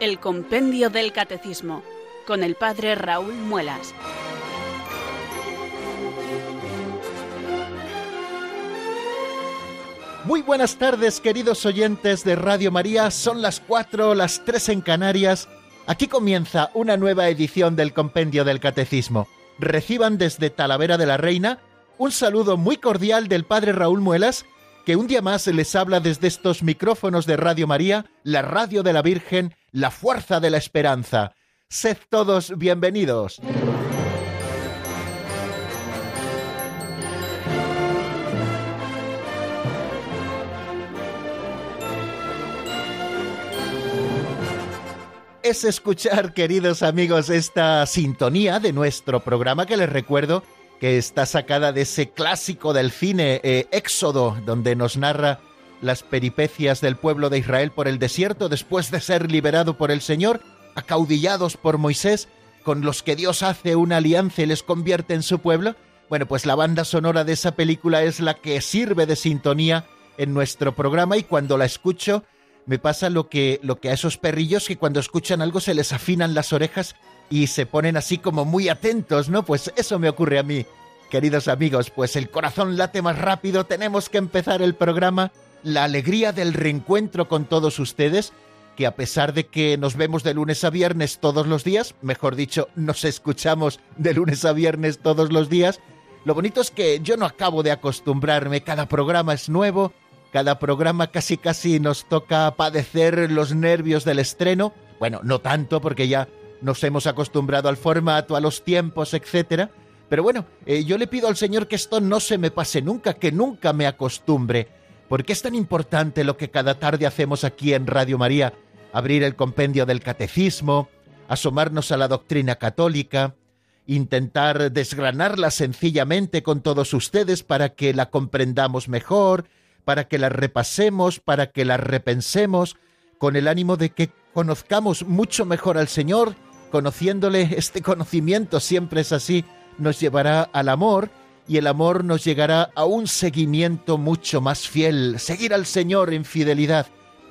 El Compendio del Catecismo, con el Padre Raúl Muelas. Muy buenas tardes, queridos oyentes de Radio María. Son las cuatro, las tres en Canarias. Aquí comienza una nueva edición del Compendio del Catecismo. Reciban desde Talavera de la Reina un saludo muy cordial del Padre Raúl Muelas, que un día más les habla desde estos micrófonos de Radio María, la radio de la Virgen, la fuerza de la esperanza. Sed todos bienvenidos. es escuchar, queridos amigos, esta sintonía de nuestro programa que les recuerdo que está sacada de ese clásico del cine, eh, Éxodo, donde nos narra las peripecias del pueblo de Israel por el desierto después de ser liberado por el Señor, acaudillados por Moisés, con los que Dios hace una alianza y les convierte en su pueblo. Bueno, pues la banda sonora de esa película es la que sirve de sintonía en nuestro programa y cuando la escucho me pasa lo que, lo que a esos perrillos que cuando escuchan algo se les afinan las orejas y se ponen así como muy atentos, ¿no? Pues eso me ocurre a mí. Queridos amigos, pues el corazón late más rápido, tenemos que empezar el programa, la alegría del reencuentro con todos ustedes, que a pesar de que nos vemos de lunes a viernes todos los días, mejor dicho, nos escuchamos de lunes a viernes todos los días, lo bonito es que yo no acabo de acostumbrarme, cada programa es nuevo, cada programa casi casi nos toca padecer los nervios del estreno, bueno, no tanto porque ya nos hemos acostumbrado al formato, a los tiempos, etcétera. Pero bueno, eh, yo le pido al Señor que esto no se me pase nunca, que nunca me acostumbre, porque es tan importante lo que cada tarde hacemos aquí en Radio María, abrir el compendio del catecismo, asomarnos a la doctrina católica, intentar desgranarla sencillamente con todos ustedes para que la comprendamos mejor, para que la repasemos, para que la repensemos, con el ánimo de que conozcamos mucho mejor al Señor, conociéndole este conocimiento siempre es así, nos llevará al amor y el amor nos llegará a un seguimiento mucho más fiel, seguir al Señor en fidelidad.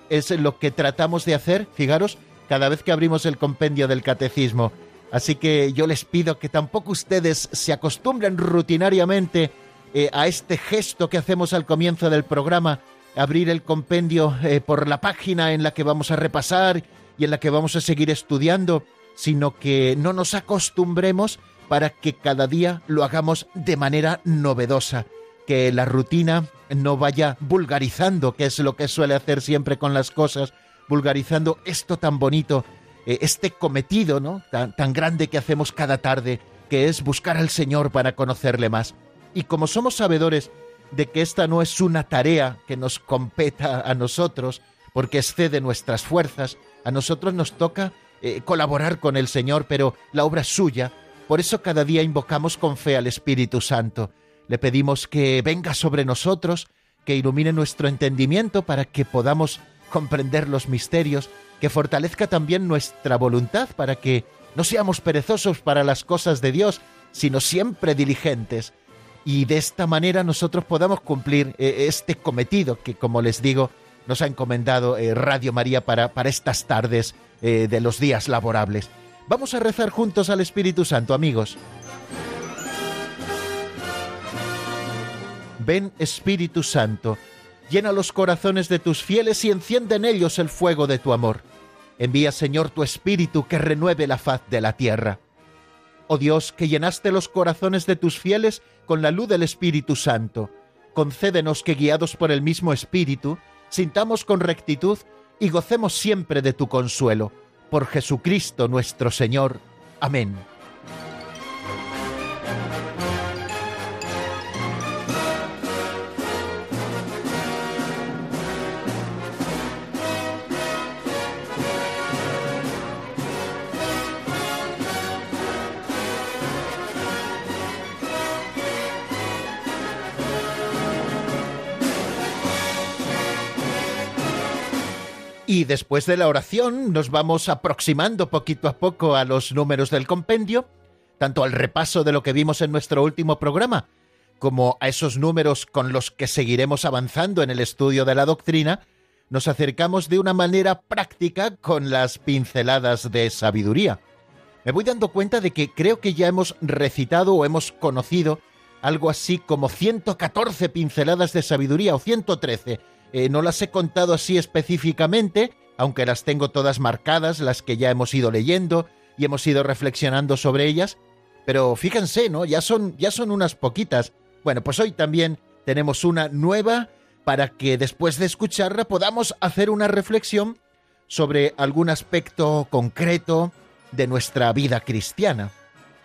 Es lo que tratamos de hacer, fijaros, cada vez que abrimos el compendio del catecismo. Así que yo les pido que tampoco ustedes se acostumbren rutinariamente eh, a este gesto que hacemos al comienzo del programa, abrir el compendio eh, por la página en la que vamos a repasar y en la que vamos a seguir estudiando, sino que no nos acostumbremos para que cada día lo hagamos de manera novedosa, que la rutina no vaya vulgarizando, que es lo que suele hacer siempre con las cosas, vulgarizando esto tan bonito, eh, este cometido, ¿no? Tan, tan grande que hacemos cada tarde, que es buscar al Señor para conocerle más. Y como somos sabedores de que esta no es una tarea que nos competa a nosotros, porque excede nuestras fuerzas, a nosotros nos toca eh, colaborar con el Señor, pero la obra es suya. Por eso cada día invocamos con fe al Espíritu Santo. Le pedimos que venga sobre nosotros, que ilumine nuestro entendimiento para que podamos comprender los misterios, que fortalezca también nuestra voluntad para que no seamos perezosos para las cosas de Dios, sino siempre diligentes. Y de esta manera nosotros podamos cumplir eh, este cometido que, como les digo, nos ha encomendado eh, Radio María para, para estas tardes eh, de los días laborables. Vamos a rezar juntos al Espíritu Santo, amigos. Ven Espíritu Santo, llena los corazones de tus fieles y enciende en ellos el fuego de tu amor. Envía, Señor, tu Espíritu que renueve la faz de la tierra. Oh Dios, que llenaste los corazones de tus fieles con la luz del Espíritu Santo, concédenos que, guiados por el mismo Espíritu, sintamos con rectitud y gocemos siempre de tu consuelo. Por Jesucristo nuestro Señor. Amén. Y después de la oración nos vamos aproximando poquito a poco a los números del compendio, tanto al repaso de lo que vimos en nuestro último programa, como a esos números con los que seguiremos avanzando en el estudio de la doctrina, nos acercamos de una manera práctica con las pinceladas de sabiduría. Me voy dando cuenta de que creo que ya hemos recitado o hemos conocido algo así como 114 pinceladas de sabiduría o 113. Eh, no las he contado así específicamente, aunque las tengo todas marcadas, las que ya hemos ido leyendo y hemos ido reflexionando sobre ellas. Pero fíjense, ¿no? Ya son, ya son unas poquitas. Bueno, pues hoy también tenemos una nueva para que después de escucharla podamos hacer una reflexión sobre algún aspecto concreto de nuestra vida cristiana.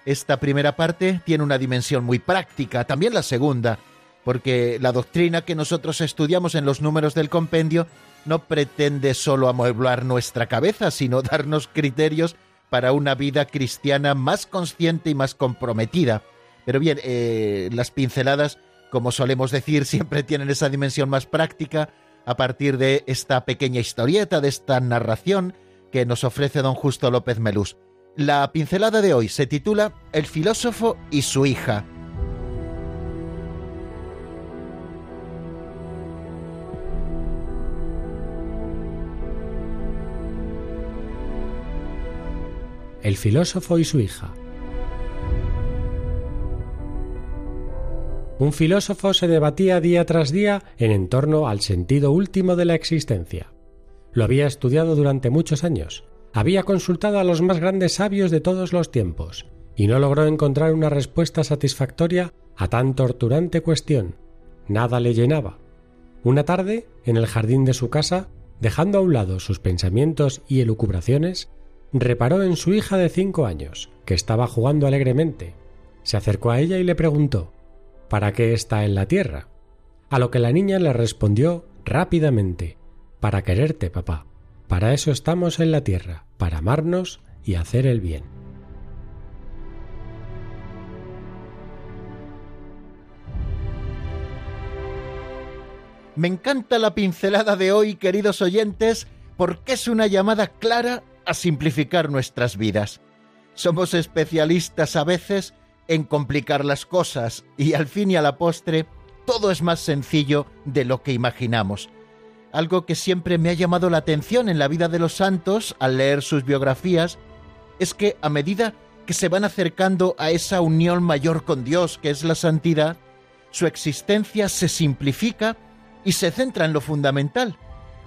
Esta primera parte tiene una dimensión muy práctica, también la segunda, porque la doctrina que nosotros estudiamos en los números del compendio no pretende solo amueblar nuestra cabeza, sino darnos criterios para una vida cristiana más consciente y más comprometida. Pero bien, eh, las pinceladas como solemos decir, siempre tienen esa dimensión más práctica a partir de esta pequeña historieta, de esta narración que nos ofrece don Justo López Melús. La pincelada de hoy se titula El filósofo y su hija. El filósofo y su hija. Un filósofo se debatía día tras día en torno al sentido último de la existencia. Lo había estudiado durante muchos años, había consultado a los más grandes sabios de todos los tiempos, y no logró encontrar una respuesta satisfactoria a tan torturante cuestión. Nada le llenaba. Una tarde, en el jardín de su casa, dejando a un lado sus pensamientos y elucubraciones, reparó en su hija de cinco años, que estaba jugando alegremente. Se acercó a ella y le preguntó ¿Para qué está en la tierra? A lo que la niña le respondió rápidamente Para quererte, papá. Para eso estamos en la tierra, para amarnos y hacer el bien. Me encanta la pincelada de hoy, queridos oyentes, porque es una llamada clara a simplificar nuestras vidas. Somos especialistas a veces en complicar las cosas y al fin y a la postre todo es más sencillo de lo que imaginamos. Algo que siempre me ha llamado la atención en la vida de los santos al leer sus biografías es que a medida que se van acercando a esa unión mayor con Dios que es la santidad, su existencia se simplifica y se centra en lo fundamental.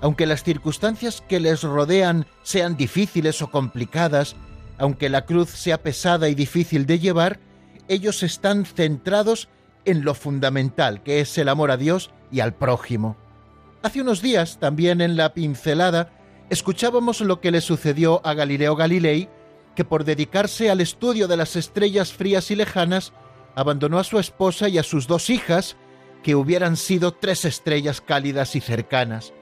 Aunque las circunstancias que les rodean sean difíciles o complicadas, aunque la cruz sea pesada y difícil de llevar, ellos están centrados en lo fundamental, que es el amor a Dios y al prójimo. Hace unos días, también en la pincelada, escuchábamos lo que le sucedió a Galileo Galilei, que por dedicarse al estudio de las estrellas frías y lejanas, abandonó a su esposa y a sus dos hijas, que hubieran sido tres estrellas cálidas y cercanas.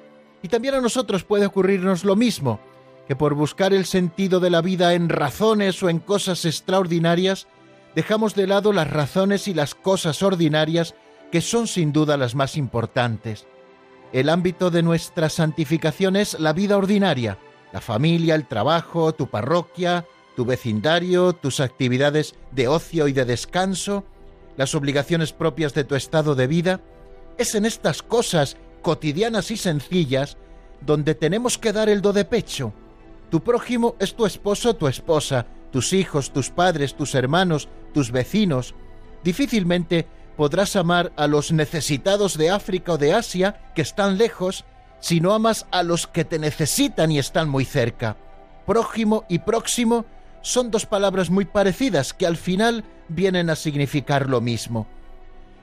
Y también a nosotros puede ocurrirnos lo mismo, que por buscar el sentido de la vida en razones o en cosas extraordinarias, dejamos de lado las razones y las cosas ordinarias que son sin duda las más importantes. El ámbito de nuestra santificación es la vida ordinaria, la familia, el trabajo, tu parroquia, tu vecindario, tus actividades de ocio y de descanso, las obligaciones propias de tu estado de vida. Es en estas cosas cotidianas y sencillas donde tenemos que dar el do de pecho. Tu prójimo es tu esposo tu esposa, tus hijos, tus padres, tus hermanos, tus vecinos. Difícilmente podrás amar a los necesitados de África o de Asia que están lejos si no amas a los que te necesitan y están muy cerca. Prójimo y próximo son dos palabras muy parecidas que al final vienen a significar lo mismo.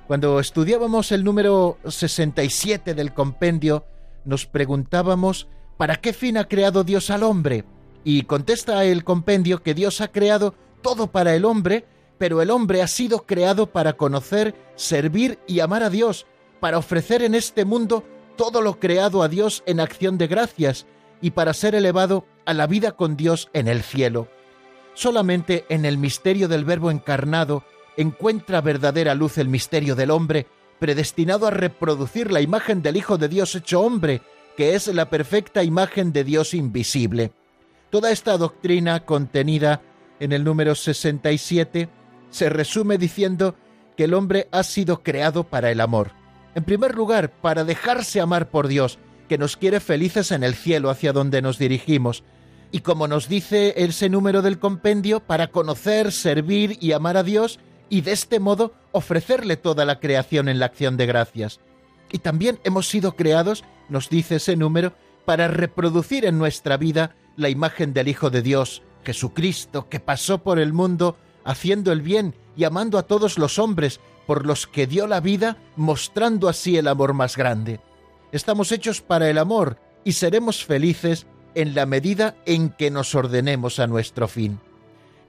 Cuando estudiábamos el número 67 del compendio, nos preguntábamos ¿para qué fin ha creado Dios al hombre? Y contesta el compendio que Dios ha creado todo para el hombre, pero el hombre ha sido creado para conocer, servir y amar a Dios, para ofrecer en este mundo todo lo creado a Dios en acción de gracias y para ser elevado a la vida con Dios en el cielo. Solamente en el misterio del Verbo encarnado encuentra verdadera luz el misterio del hombre, predestinado a reproducir la imagen del Hijo de Dios hecho hombre, que es la perfecta imagen de Dios invisible. Toda esta doctrina contenida en el número 67 se resume diciendo que el hombre ha sido creado para el amor. En primer lugar, para dejarse amar por Dios, que nos quiere felices en el cielo hacia donde nos dirigimos. Y como nos dice ese número del compendio, para conocer, servir y amar a Dios y de este modo ofrecerle toda la creación en la acción de gracias. Y también hemos sido creados, nos dice ese número, para reproducir en nuestra vida la imagen del Hijo de Dios, Jesucristo, que pasó por el mundo haciendo el bien y amando a todos los hombres, por los que dio la vida, mostrando así el amor más grande. Estamos hechos para el amor y seremos felices en la medida en que nos ordenemos a nuestro fin.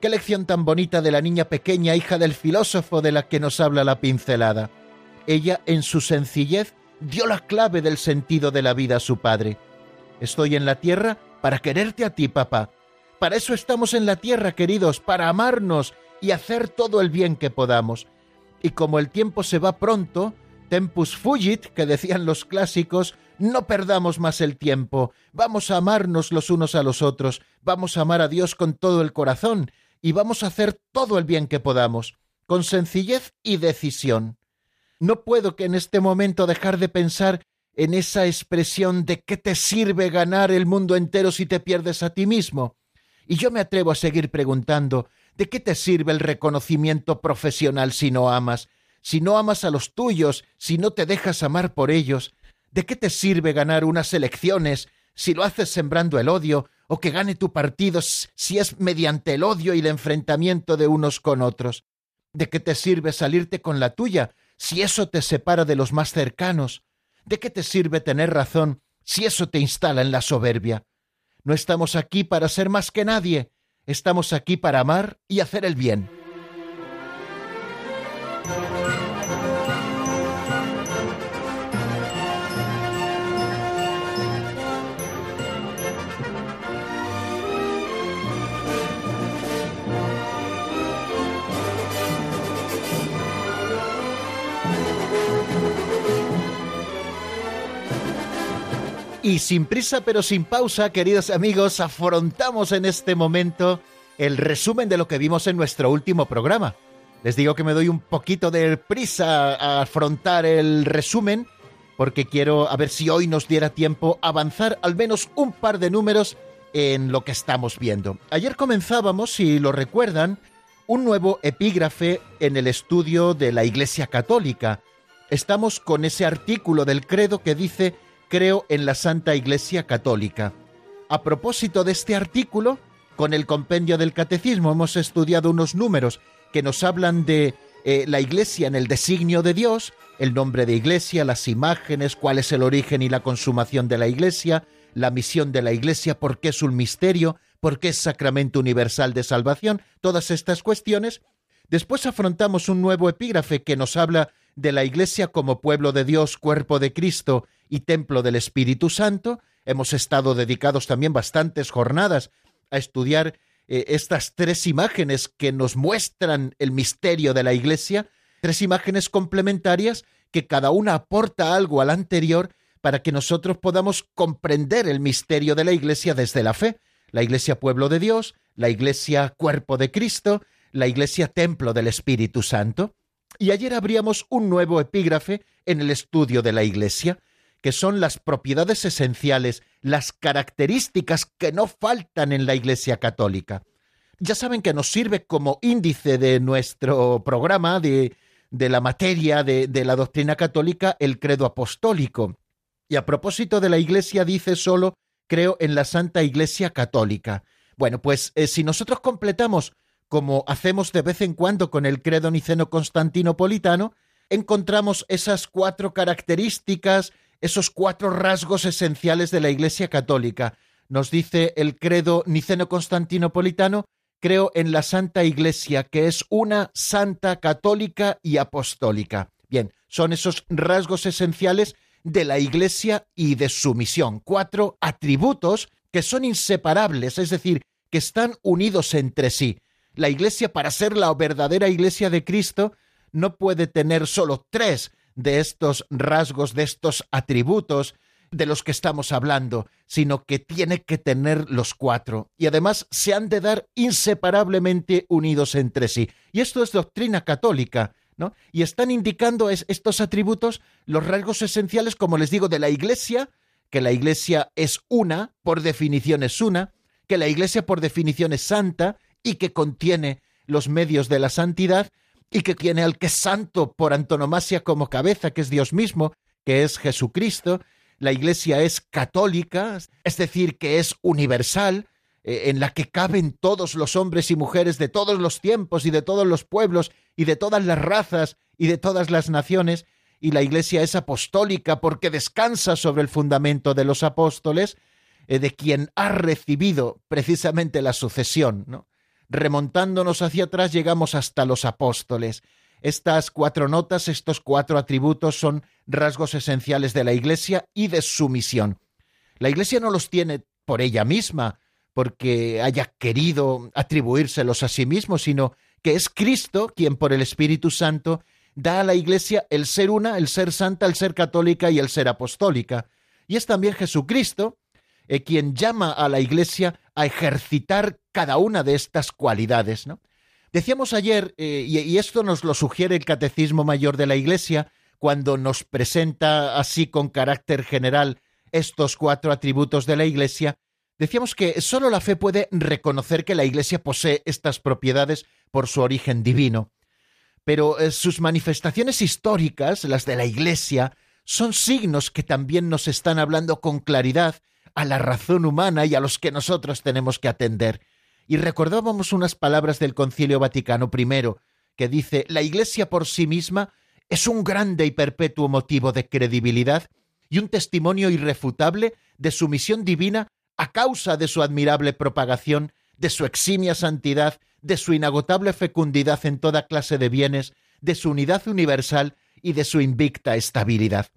Qué lección tan bonita de la niña pequeña, hija del filósofo de la que nos habla la pincelada. Ella, en su sencillez, dio la clave del sentido de la vida a su padre. Estoy en la tierra para quererte a ti, papá. Para eso estamos en la tierra, queridos, para amarnos y hacer todo el bien que podamos. Y como el tiempo se va pronto, tempus fugit, que decían los clásicos, no perdamos más el tiempo, vamos a amarnos los unos a los otros, vamos a amar a Dios con todo el corazón y vamos a hacer todo el bien que podamos, con sencillez y decisión. No puedo que en este momento dejar de pensar en esa expresión de qué te sirve ganar el mundo entero si te pierdes a ti mismo. Y yo me atrevo a seguir preguntando, ¿De qué te sirve el reconocimiento profesional si no amas? Si no amas a los tuyos, si no te dejas amar por ellos, ¿de qué te sirve ganar unas elecciones si lo haces sembrando el odio o que gane tu partido si es mediante el odio y el enfrentamiento de unos con otros? ¿De qué te sirve salirte con la tuya si eso te separa de los más cercanos? ¿De qué te sirve tener razón si eso te instala en la soberbia? No estamos aquí para ser más que nadie, Estamos aquí para amar y hacer el bien. Y sin prisa pero sin pausa, queridos amigos, afrontamos en este momento el resumen de lo que vimos en nuestro último programa. Les digo que me doy un poquito de prisa a afrontar el resumen porque quiero a ver si hoy nos diera tiempo avanzar al menos un par de números en lo que estamos viendo. Ayer comenzábamos, si lo recuerdan, un nuevo epígrafe en el estudio de la Iglesia Católica. Estamos con ese artículo del credo que dice creo en la Santa Iglesia Católica. A propósito de este artículo, con el compendio del Catecismo hemos estudiado unos números que nos hablan de eh, la Iglesia en el designio de Dios, el nombre de Iglesia, las imágenes, cuál es el origen y la consumación de la Iglesia, la misión de la Iglesia, por qué es un misterio, por qué es sacramento universal de salvación, todas estas cuestiones. Después afrontamos un nuevo epígrafe que nos habla de la Iglesia como pueblo de Dios, cuerpo de Cristo y templo del Espíritu Santo. Hemos estado dedicados también bastantes jornadas a estudiar eh, estas tres imágenes que nos muestran el misterio de la Iglesia, tres imágenes complementarias que cada una aporta algo al anterior para que nosotros podamos comprender el misterio de la Iglesia desde la fe. La Iglesia pueblo de Dios, la Iglesia cuerpo de Cristo, la Iglesia templo del Espíritu Santo. Y ayer abríamos un nuevo epígrafe en el estudio de la Iglesia, que son las propiedades esenciales, las características que no faltan en la Iglesia católica. Ya saben que nos sirve como índice de nuestro programa, de, de la materia de, de la doctrina católica, el credo apostólico. Y a propósito de la Iglesia dice solo, creo en la Santa Iglesia católica. Bueno, pues eh, si nosotros completamos como hacemos de vez en cuando con el credo niceno constantinopolitano, encontramos esas cuatro características, esos cuatro rasgos esenciales de la Iglesia católica. Nos dice el credo niceno constantinopolitano, creo en la Santa Iglesia, que es una santa católica y apostólica. Bien, son esos rasgos esenciales de la Iglesia y de su misión. Cuatro atributos que son inseparables, es decir, que están unidos entre sí. La Iglesia, para ser la verdadera Iglesia de Cristo, no puede tener solo tres de estos rasgos, de estos atributos de los que estamos hablando, sino que tiene que tener los cuatro. Y además se han de dar inseparablemente unidos entre sí. Y esto es doctrina católica, ¿no? Y están indicando estos atributos los rasgos esenciales, como les digo, de la Iglesia, que la Iglesia es una, por definición es una, que la Iglesia por definición es santa y que contiene los medios de la santidad y que tiene al que es santo por antonomasia como cabeza, que es Dios mismo, que es Jesucristo. La Iglesia es católica, es decir, que es universal, eh, en la que caben todos los hombres y mujeres de todos los tiempos y de todos los pueblos y de todas las razas y de todas las naciones, y la Iglesia es apostólica porque descansa sobre el fundamento de los apóstoles, eh, de quien ha recibido precisamente la sucesión. ¿no? Remontándonos hacia atrás llegamos hasta los apóstoles. Estas cuatro notas, estos cuatro atributos son rasgos esenciales de la Iglesia y de su misión. La Iglesia no los tiene por ella misma, porque haya querido atribuírselos a sí mismo, sino que es Cristo quien por el Espíritu Santo da a la Iglesia el ser una, el ser santa, el ser católica y el ser apostólica. Y es también Jesucristo eh, quien llama a la Iglesia a ejercitar cada una de estas cualidades. ¿no? Decíamos ayer, eh, y, esto nos lo sugiere el Catecismo Mayor de la Iglesia, cuando nos presenta así con carácter general estos cuatro atributos de la Iglesia, decíamos que sólo la fe puede reconocer que la Iglesia posee estas propiedades por su origen divino. Pero eh, sus manifestaciones históricas, las de la Iglesia, son signos que también nos están hablando con claridad a la razón humana y a los que nosotros tenemos que atender. Y recordábamos unas palabras del Concilio Vaticano I, que dice, la Iglesia por sí misma es un grande y perpetuo motivo de credibilidad y un testimonio irrefutable de su misión divina a causa de su admirable propagación, de su eximia santidad, de su inagotable fecundidad en toda clase de bienes, de su unidad universal y de su invicta estabilidad.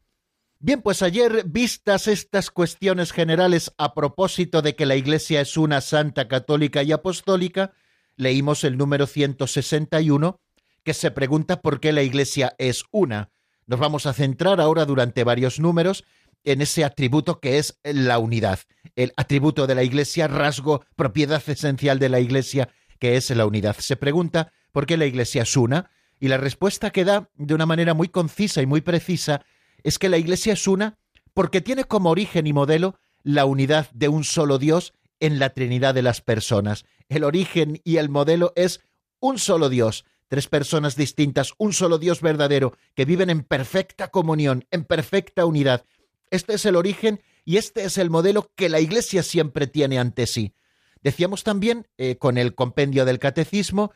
Bien, pues ayer, vistas estas cuestiones generales a propósito de que la Iglesia es una santa católica y apostólica, leímos el número 161, que se pregunta por qué la Iglesia es una. Nos vamos a centrar ahora durante varios números en ese atributo que es la unidad, el atributo de la Iglesia, rasgo, propiedad esencial de la Iglesia, que es la unidad. Se pregunta por qué la Iglesia es una, y la respuesta que da de una manera muy concisa y muy precisa es que la Iglesia es una porque tiene como origen y modelo la unidad de un solo Dios en la Trinidad de las personas. El origen y el modelo es un solo Dios, tres personas distintas, un solo Dios verdadero, que viven en perfecta comunión, en perfecta unidad. Este es el origen y este es el modelo que la Iglesia siempre tiene ante sí. Decíamos también, eh, con el compendio del Catecismo,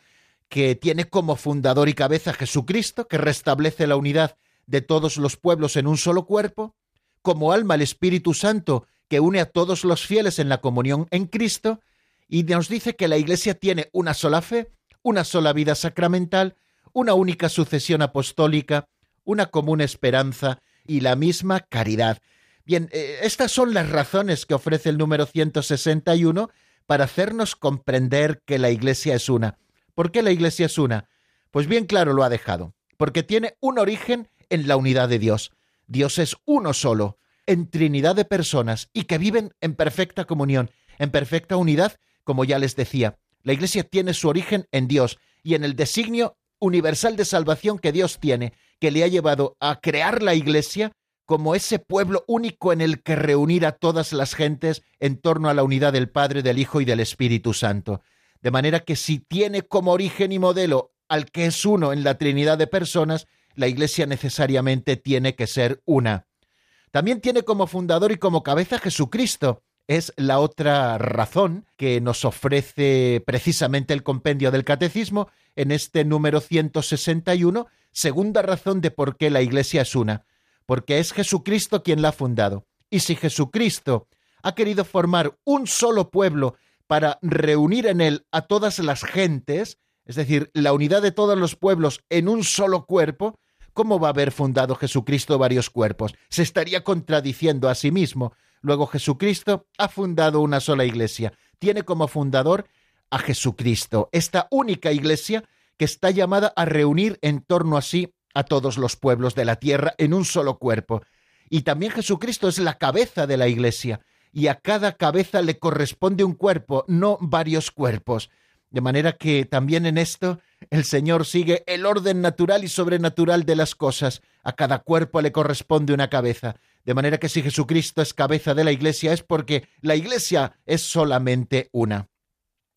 que tiene como fundador y cabeza Jesucristo, que restablece la unidad de todos los pueblos en un solo cuerpo, como alma el Espíritu Santo, que une a todos los fieles en la comunión en Cristo, y nos dice que la Iglesia tiene una sola fe, una sola vida sacramental, una única sucesión apostólica, una común esperanza y la misma caridad. Bien, eh, estas son las razones que ofrece el número 161 para hacernos comprender que la Iglesia es una. ¿Por qué la Iglesia es una? Pues bien claro lo ha dejado, porque tiene un origen en la unidad de Dios. Dios es uno solo, en Trinidad de personas y que viven en perfecta comunión, en perfecta unidad, como ya les decía. La Iglesia tiene su origen en Dios y en el designio universal de salvación que Dios tiene, que le ha llevado a crear la Iglesia como ese pueblo único en el que reunir a todas las gentes en torno a la unidad del Padre, del Hijo y del Espíritu Santo. De manera que si tiene como origen y modelo al que es uno en la Trinidad de personas, la Iglesia necesariamente tiene que ser una. También tiene como fundador y como cabeza Jesucristo. Es la otra razón que nos ofrece precisamente el compendio del Catecismo en este número 161, segunda razón de por qué la Iglesia es una, porque es Jesucristo quien la ha fundado. Y si Jesucristo ha querido formar un solo pueblo para reunir en él a todas las gentes, es decir, la unidad de todos los pueblos en un solo cuerpo, ¿cómo va a haber fundado Jesucristo varios cuerpos? Se estaría contradiciendo a sí mismo. Luego Jesucristo ha fundado una sola iglesia. Tiene como fundador a Jesucristo, esta única iglesia que está llamada a reunir en torno a sí a todos los pueblos de la tierra en un solo cuerpo. Y también Jesucristo es la cabeza de la iglesia, y a cada cabeza le corresponde un cuerpo, no varios cuerpos. De manera que también en esto el Señor sigue el orden natural y sobrenatural de las cosas. A cada cuerpo le corresponde una cabeza. De manera que si Jesucristo es cabeza de la Iglesia es porque la Iglesia es solamente una.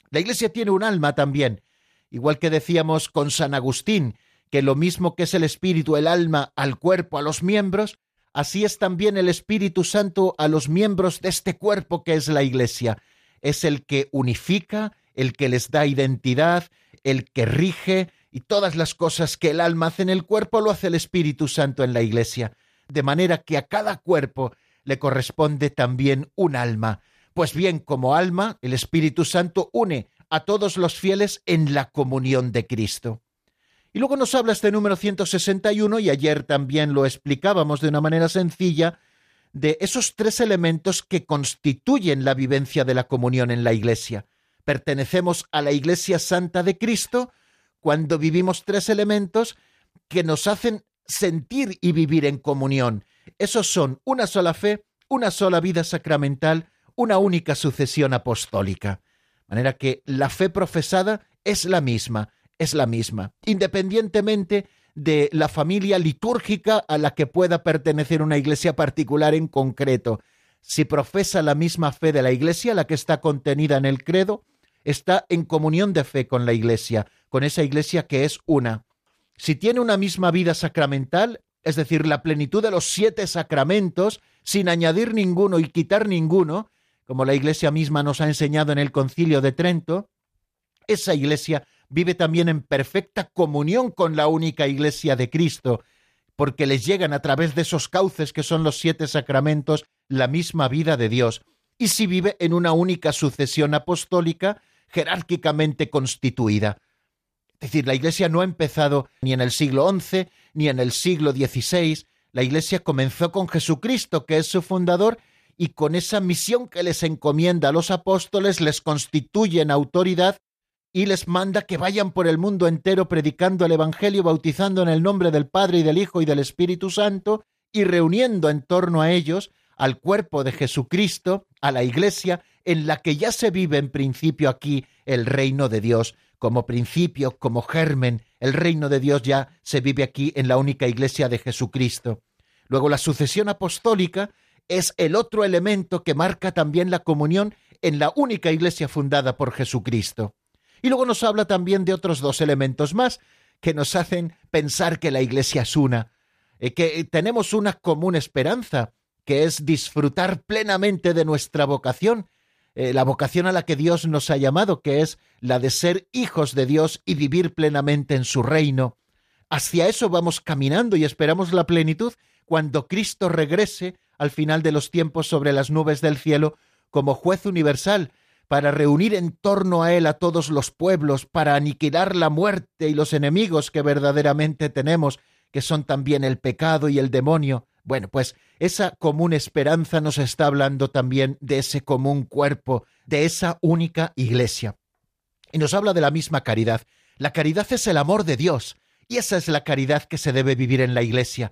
La Iglesia tiene un alma también, igual que decíamos con San Agustín, que lo mismo que es el Espíritu, el alma, al cuerpo, a los miembros, así es también el Espíritu Santo a los miembros de este cuerpo que es la Iglesia. Es el que unifica, el que les da identidad, el que rige, y todas las cosas que el alma hace en el cuerpo lo hace el Espíritu Santo en la Iglesia, de manera que a cada cuerpo le corresponde también un alma. Pues bien, como alma, el Espíritu Santo une a todos los fieles en la comunión de Cristo. Y luego nos habla este número 161, y ayer también lo explicábamos de una manera sencilla, de esos tres elementos que constituyen la vivencia de la comunión en la Iglesia. Pertenecemos a la Iglesia Santa de Cristo cuando vivimos tres elementos que nos hacen sentir y vivir en comunión. Esos son una sola fe, una sola vida sacramental, una única sucesión apostólica. De manera que la fe profesada es la misma, es la misma, independientemente de la familia litúrgica a la que pueda pertenecer una iglesia particular en concreto. Si profesa la misma fe de la iglesia, la que está contenida en el credo, está en comunión de fe con la iglesia, con esa iglesia que es una. Si tiene una misma vida sacramental, es decir, la plenitud de los siete sacramentos, sin añadir ninguno y quitar ninguno, como la iglesia misma nos ha enseñado en el concilio de Trento, esa iglesia vive también en perfecta comunión con la única iglesia de Cristo, porque les llegan a través de esos cauces que son los siete sacramentos la misma vida de Dios, y si vive en una única sucesión apostólica, jerárquicamente constituida. Es decir, la Iglesia no ha empezado ni en el siglo XI ni en el siglo XVI. La Iglesia comenzó con Jesucristo, que es su fundador, y con esa misión que les encomienda a los apóstoles les constituye en autoridad y les manda que vayan por el mundo entero predicando el Evangelio, bautizando en el nombre del Padre y del Hijo y del Espíritu Santo, y reuniendo en torno a ellos al cuerpo de Jesucristo, a la Iglesia, en la que ya se vive en principio aquí el reino de Dios, como principio, como germen, el reino de Dios ya se vive aquí en la única Iglesia de Jesucristo. Luego la sucesión apostólica es el otro elemento que marca también la comunión en la única Iglesia fundada por Jesucristo. Y luego nos habla también de otros dos elementos más que nos hacen pensar que la Iglesia es una, eh, que tenemos una común esperanza, que es disfrutar plenamente de nuestra vocación, eh, la vocación a la que Dios nos ha llamado, que es la de ser hijos de Dios y vivir plenamente en su reino. Hacia eso vamos caminando y esperamos la plenitud cuando Cristo regrese al final de los tiempos sobre las nubes del cielo como juez universal, para reunir en torno a él a todos los pueblos, para aniquilar la muerte y los enemigos que verdaderamente tenemos, que son también el pecado y el demonio, bueno, pues esa común esperanza nos está hablando también de ese común cuerpo, de esa única iglesia. Y nos habla de la misma caridad. La caridad es el amor de Dios, y esa es la caridad que se debe vivir en la iglesia.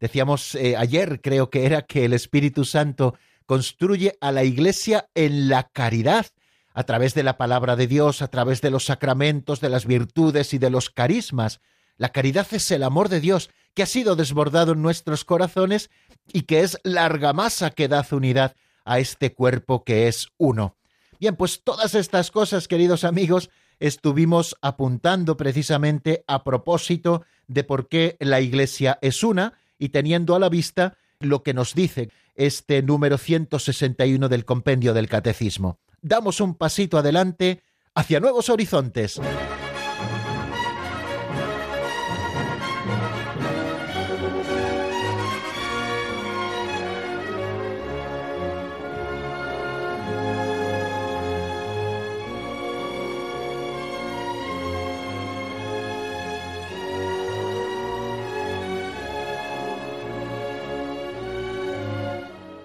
Decíamos eh, ayer, creo que era, que el Espíritu Santo construye a la iglesia en la caridad, a través de la palabra de Dios, a través de los sacramentos, de las virtudes y de los carismas. La caridad es el amor de Dios que ha sido desbordado en nuestros corazones y que es la argamasa que da unidad a este cuerpo que es uno. Bien, pues todas estas cosas, queridos amigos, estuvimos apuntando precisamente a propósito de por qué la Iglesia es una y teniendo a la vista lo que nos dice este número 161 del compendio del Catecismo. Damos un pasito adelante hacia nuevos horizontes.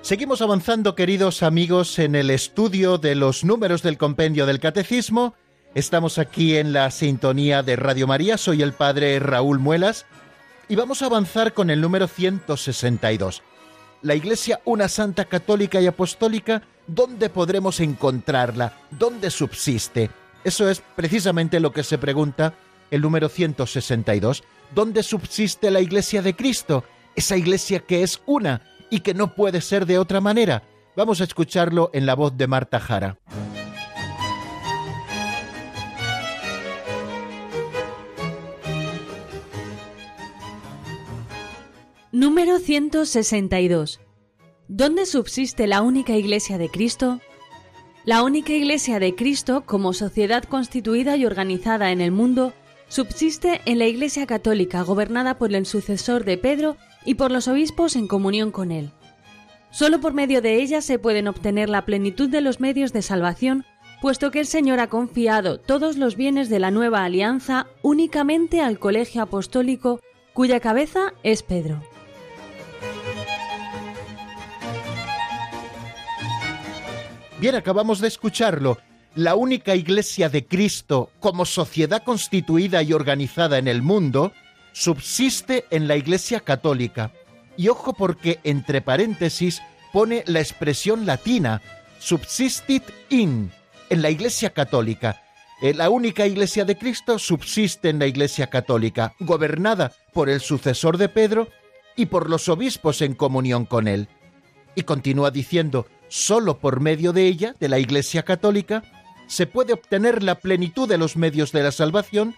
Seguimos avanzando, queridos amigos, en el estudio de los números del compendio del Catecismo. Estamos aquí en la sintonía de Radio María, soy el padre Raúl Muelas y vamos a avanzar con el número 162. La Iglesia, una santa católica y apostólica, ¿dónde podremos encontrarla? ¿Dónde subsiste? Eso es precisamente lo que se pregunta el número 162. ¿Dónde subsiste la Iglesia de Cristo? Esa Iglesia que es una y que no puede ser de otra manera. Vamos a escucharlo en la voz de Marta Jara. Número 162. ¿Dónde subsiste la única Iglesia de Cristo? La única Iglesia de Cristo, como sociedad constituida y organizada en el mundo, subsiste en la Iglesia Católica gobernada por el sucesor de Pedro y por los obispos en comunión con él. Solo por medio de ella se pueden obtener la plenitud de los medios de salvación, puesto que el Señor ha confiado todos los bienes de la nueva alianza únicamente al colegio apostólico cuya cabeza es Pedro. Bien, acabamos de escucharlo. La única iglesia de Cristo como sociedad constituida y organizada en el mundo subsiste en la iglesia católica. Y ojo porque entre paréntesis pone la expresión latina subsistit in en la iglesia católica. Eh, la única iglesia de Cristo subsiste en la iglesia católica, gobernada por el sucesor de Pedro y por los obispos en comunión con él. Y continúa diciendo, Solo por medio de ella, de la Iglesia Católica, se puede obtener la plenitud de los medios de la salvación,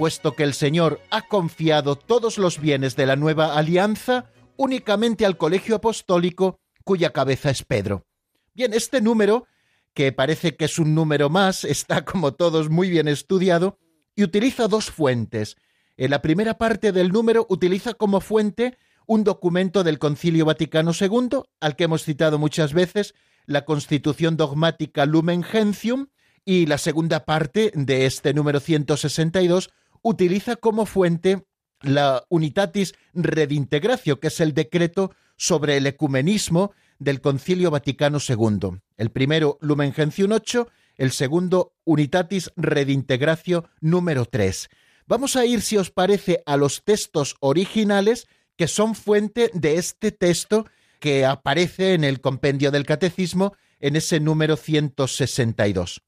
puesto que el Señor ha confiado todos los bienes de la nueva alianza únicamente al colegio apostólico cuya cabeza es Pedro. Bien, este número, que parece que es un número más, está como todos muy bien estudiado y utiliza dos fuentes. En la primera parte del número utiliza como fuente un documento del Concilio Vaticano II, al que hemos citado muchas veces, la Constitución Dogmática Lumen Gentium, y la segunda parte de este número 162 utiliza como fuente la Unitatis Redintegratio, que es el decreto sobre el ecumenismo del Concilio Vaticano II. El primero, Lumen Gentium 8, el segundo, Unitatis Redintegratio número 3. Vamos a ir, si os parece, a los textos originales que son fuente de este texto que aparece en el compendio del catecismo en ese número 162.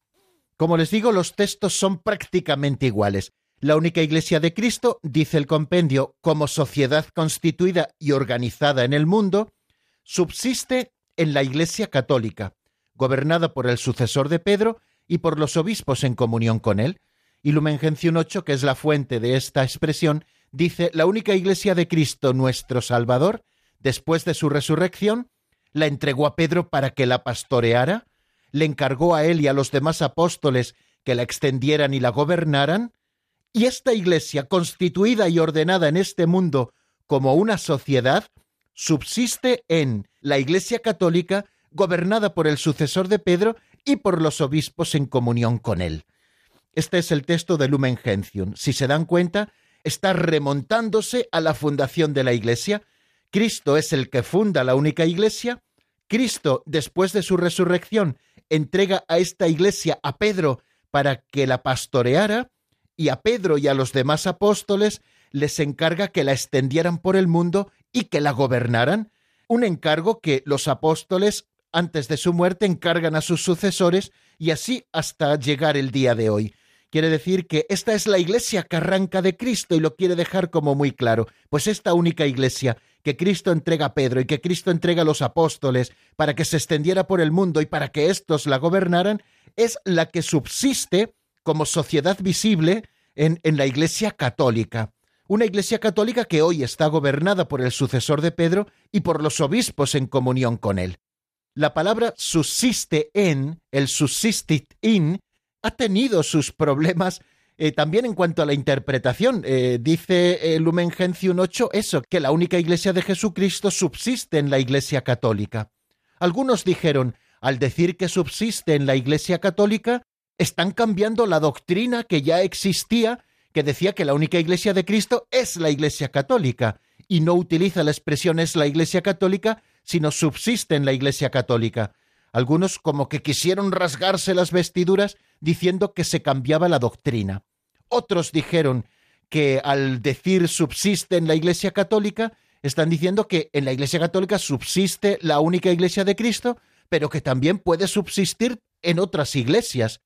Como les digo, los textos son prácticamente iguales. La única Iglesia de Cristo, dice el compendio, como sociedad constituida y organizada en el mundo, subsiste en la Iglesia católica, gobernada por el sucesor de Pedro y por los obispos en comunión con él. Y Lumen Gentium 8, que es la fuente de esta expresión, dice, la única iglesia de Cristo nuestro Salvador, después de su resurrección, la entregó a Pedro para que la pastoreara, le encargó a él y a los demás apóstoles que la extendieran y la gobernaran, y esta iglesia, constituida y ordenada en este mundo como una sociedad, subsiste en la Iglesia Católica, gobernada por el sucesor de Pedro y por los obispos en comunión con él. Este es el texto de Lumen Gentium. Si se dan cuenta, está remontándose a la fundación de la Iglesia. Cristo es el que funda la única Iglesia. Cristo, después de su resurrección, entrega a esta Iglesia a Pedro para que la pastoreara y a Pedro y a los demás apóstoles les encarga que la extendieran por el mundo y que la gobernaran, un encargo que los apóstoles antes de su muerte encargan a sus sucesores y así hasta llegar el día de hoy. Quiere decir que esta es la iglesia que arranca de Cristo y lo quiere dejar como muy claro. Pues esta única iglesia que Cristo entrega a Pedro y que Cristo entrega a los apóstoles para que se extendiera por el mundo y para que éstos la gobernaran, es la que subsiste como sociedad visible en, la iglesia católica. Una iglesia católica que hoy está gobernada por el sucesor de Pedro y por los obispos en comunión con él. La palabra subsiste en, el subsistit in, ha tenido sus problemas eh, también en cuanto a la interpretación. Eh, dice el Lumen Gentium 8 eso, que la única iglesia de Jesucristo subsiste en la iglesia católica. Algunos dijeron, al decir que subsiste en la iglesia católica, están cambiando la doctrina que ya existía, que decía que la única iglesia de Cristo es la iglesia católica, y no utiliza la expresión es la iglesia católica, sino subsiste en la iglesia católica. Algunos como que quisieron rasgarse las vestiduras diciendo que se cambiaba la doctrina. Otros dijeron que al decir subsiste en la Iglesia Católica, están diciendo que en la Iglesia Católica subsiste la única Iglesia de Cristo, pero que también puede subsistir en otras iglesias.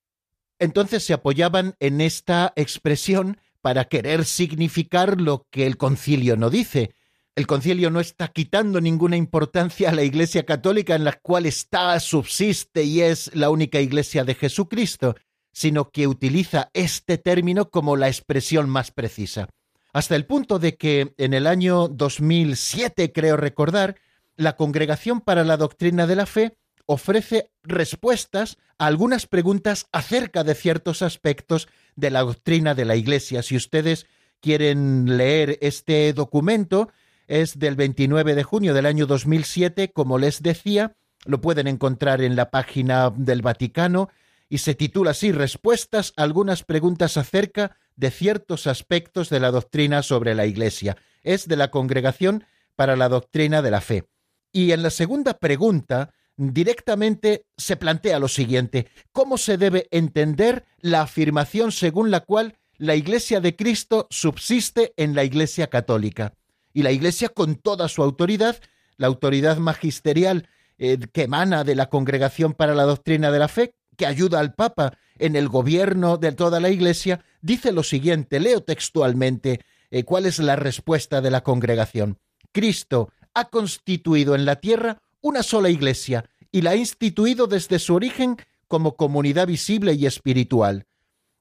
Entonces se apoyaban en esta expresión para querer significar lo que el concilio no dice. El concilio no está quitando ninguna importancia a la Iglesia católica en la cual está, subsiste y es la única Iglesia de Jesucristo, sino que utiliza este término como la expresión más precisa. Hasta el punto de que en el año 2007, creo recordar, la Congregación para la Doctrina de la Fe ofrece respuestas a algunas preguntas acerca de ciertos aspectos de la doctrina de la Iglesia. Si ustedes quieren leer este documento, es del 29 de junio del año 2007, como les decía, lo pueden encontrar en la página del Vaticano y se titula así Respuestas a algunas preguntas acerca de ciertos aspectos de la doctrina sobre la Iglesia. Es de la Congregación para la Doctrina de la Fe. Y en la segunda pregunta directamente se plantea lo siguiente, ¿cómo se debe entender la afirmación según la cual la Iglesia de Cristo subsiste en la Iglesia católica? Y la Iglesia con toda su autoridad, la autoridad magisterial eh, que emana de la Congregación para la Doctrina de la Fe, que ayuda al Papa en el gobierno de toda la Iglesia, dice lo siguiente, leo textualmente eh, cuál es la respuesta de la congregación. Cristo ha constituido en la tierra una sola Iglesia y la ha instituido desde su origen como comunidad visible y espiritual.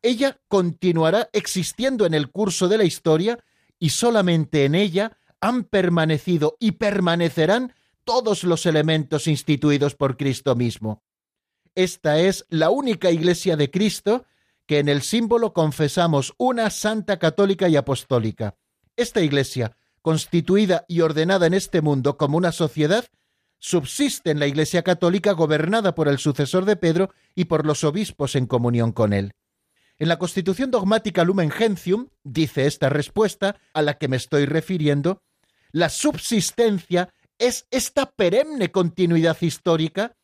Ella continuará existiendo en el curso de la historia y solamente en ella han permanecido y permanecerán todos los elementos instituidos por Cristo mismo. Esta es la única Iglesia de Cristo que en el símbolo confesamos una santa católica y apostólica. Esta Iglesia, constituida y ordenada en este mundo como una sociedad, subsiste en la Iglesia católica gobernada por el sucesor de Pedro y por los obispos en comunión con él. En la Constitución dogmática Lumen Gentium dice esta respuesta a la que me estoy refiriendo, la subsistencia es esta perenne continuidad histórica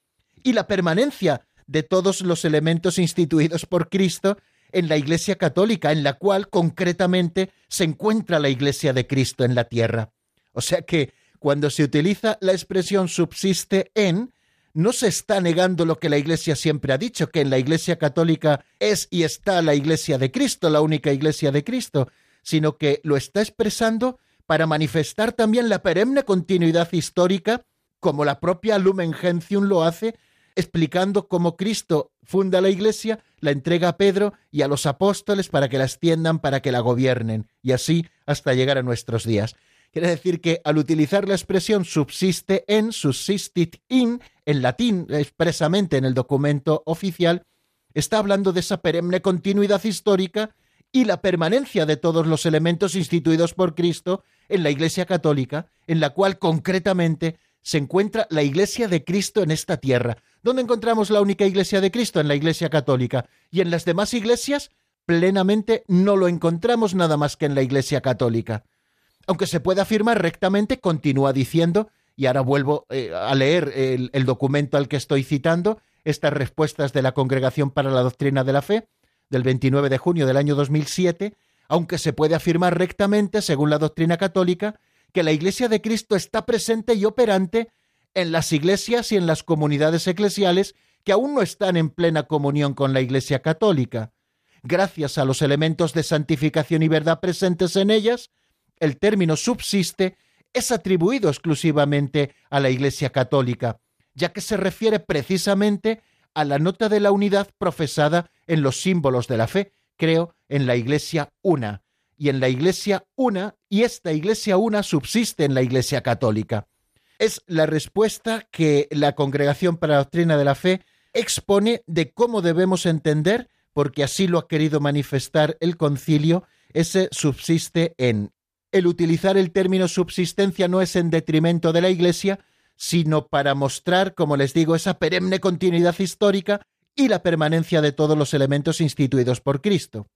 y la permanencia de todos los elementos instituidos por Cristo en la Iglesia católica, en la cual concretamente se encuentra la Iglesia de Cristo en la tierra. O sea que cuando se utiliza la expresión subsiste en, no se está negando lo que la Iglesia siempre ha dicho, que en la Iglesia católica es y está la Iglesia de Cristo, la única Iglesia de Cristo, sino que lo está expresando para manifestar también la perenne continuidad histórica, como la propia Lumen Gentium lo hace, explicando cómo Cristo funda la Iglesia, la entrega a Pedro y a los apóstoles para que la extiendan, para que la gobiernen, y así hasta llegar a nuestros días. Quiere decir que al utilizar la expresión subsiste en, subsistit in, en latín expresamente en el documento oficial, está hablando de esa perenne continuidad histórica y la permanencia de todos los elementos instituidos por Cristo en la Iglesia católica, en la cual concretamente se encuentra la Iglesia de Cristo en esta tierra. ¿Dónde encontramos la única Iglesia de Cristo? En la Iglesia católica. Y en las demás iglesias, plenamente no lo encontramos nada más que en la Iglesia católica aunque se puede afirmar rectamente, continúa diciendo, y ahora vuelvo eh, a leer el, el documento al que estoy citando, estas respuestas de la Congregación para la Doctrina de la Fe, del 29 de junio del año 2007, aunque se puede afirmar rectamente, según la doctrina católica, que la Iglesia de Cristo está presente y operante en las iglesias y en las comunidades eclesiales que aún no están en plena comunión con la Iglesia católica. Gracias a los elementos de santificación y verdad presentes en ellas, el término subsiste es atribuido exclusivamente a la Iglesia católica, ya que se refiere precisamente a la nota de la unidad profesada en los símbolos de la fe, creo, en la Iglesia una, y en la Iglesia una, y esta Iglesia una subsiste en la Iglesia católica. Es la respuesta que la Congregación para la Doctrina de la Fe expone de cómo debemos entender, porque así lo ha querido manifestar el concilio, ese subsiste en el utilizar el término subsistencia no es en detrimento de la Iglesia, sino para mostrar, como les digo, esa perenne continuidad histórica y la permanencia de todos los elementos instituidos por Cristo.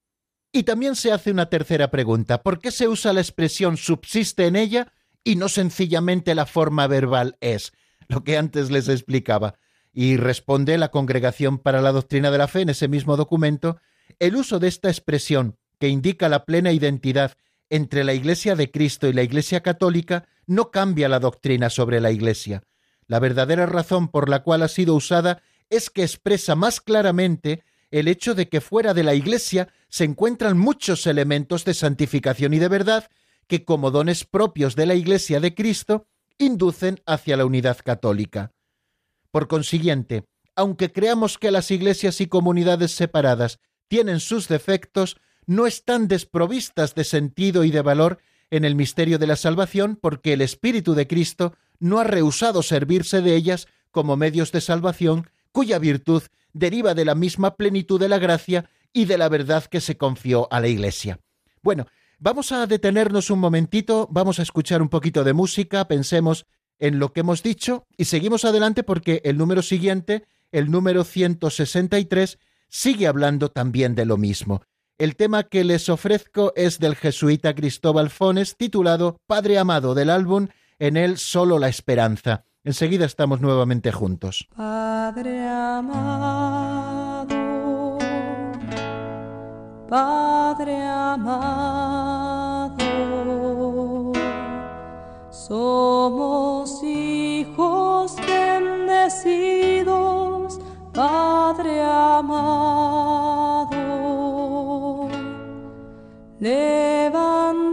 Y también se hace una tercera pregunta, ¿por qué se usa la expresión subsiste en ella y no sencillamente la forma verbal es? Lo que antes les explicaba. Y responde la Congregación para la Doctrina de la Fe en ese mismo documento, el uso de esta expresión, que indica la plena identidad entre la Iglesia de Cristo y la Iglesia católica no cambia la doctrina sobre la Iglesia. La verdadera razón por la cual ha sido usada es que expresa más claramente el hecho de que fuera de la Iglesia se encuentran muchos elementos de santificación y de verdad que como dones propios de la Iglesia de Cristo inducen hacia la unidad católica. Por consiguiente, aunque creamos que las iglesias y comunidades separadas tienen sus defectos, no están desprovistas de sentido y de valor en el misterio de la salvación porque el Espíritu de Cristo no ha rehusado servirse de ellas como medios de salvación cuya virtud deriva de la misma plenitud de la gracia y de la verdad que se confió a la Iglesia. Bueno, vamos a detenernos un momentito, vamos a escuchar un poquito de música, pensemos en lo que hemos dicho y seguimos adelante porque el número siguiente, el número 163, sigue hablando también de lo mismo. El tema que les ofrezco es del jesuita Cristóbal Fones, titulado Padre Amado del álbum En él solo la esperanza. Enseguida estamos nuevamente juntos. Padre amado, Padre amado, somos hijos bendecidos, Padre amado. Levantemos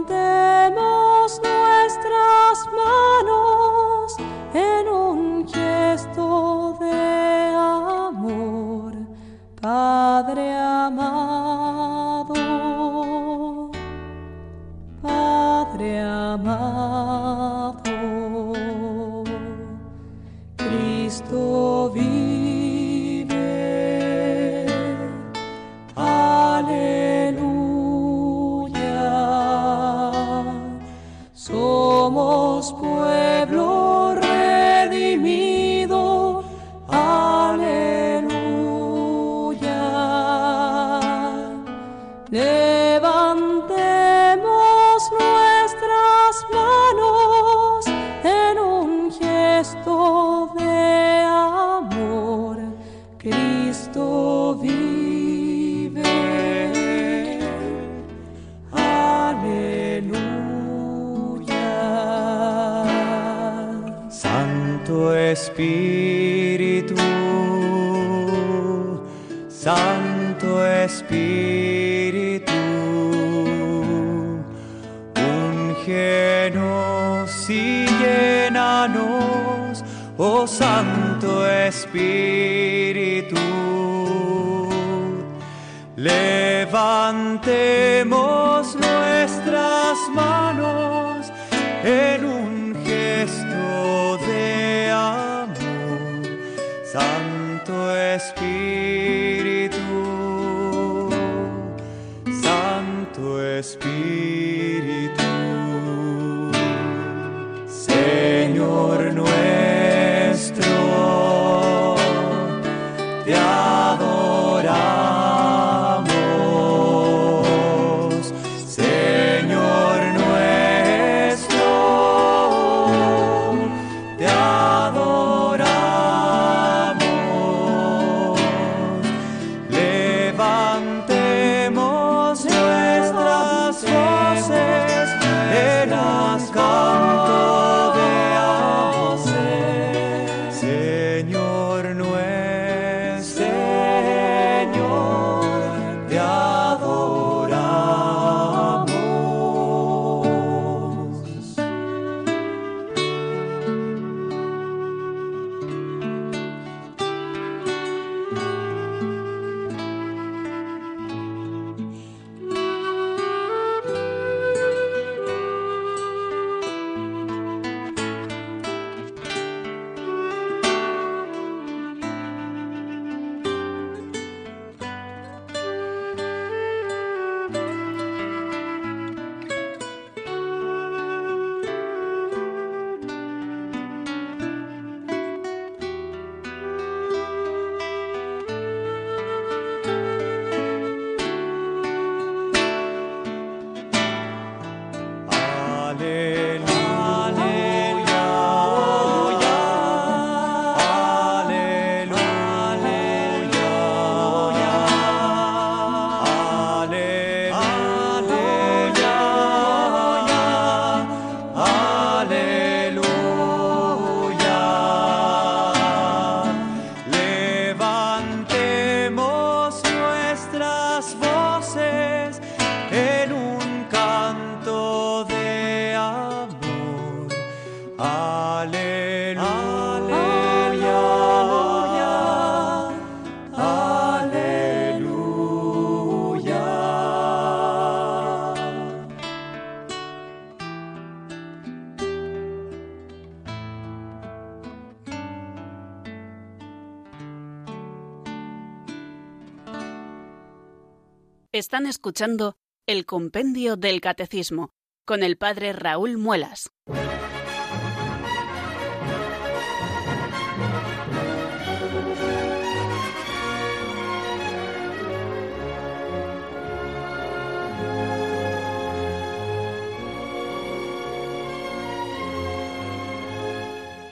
Están escuchando el Compendio del Catecismo con el Padre Raúl Muelas.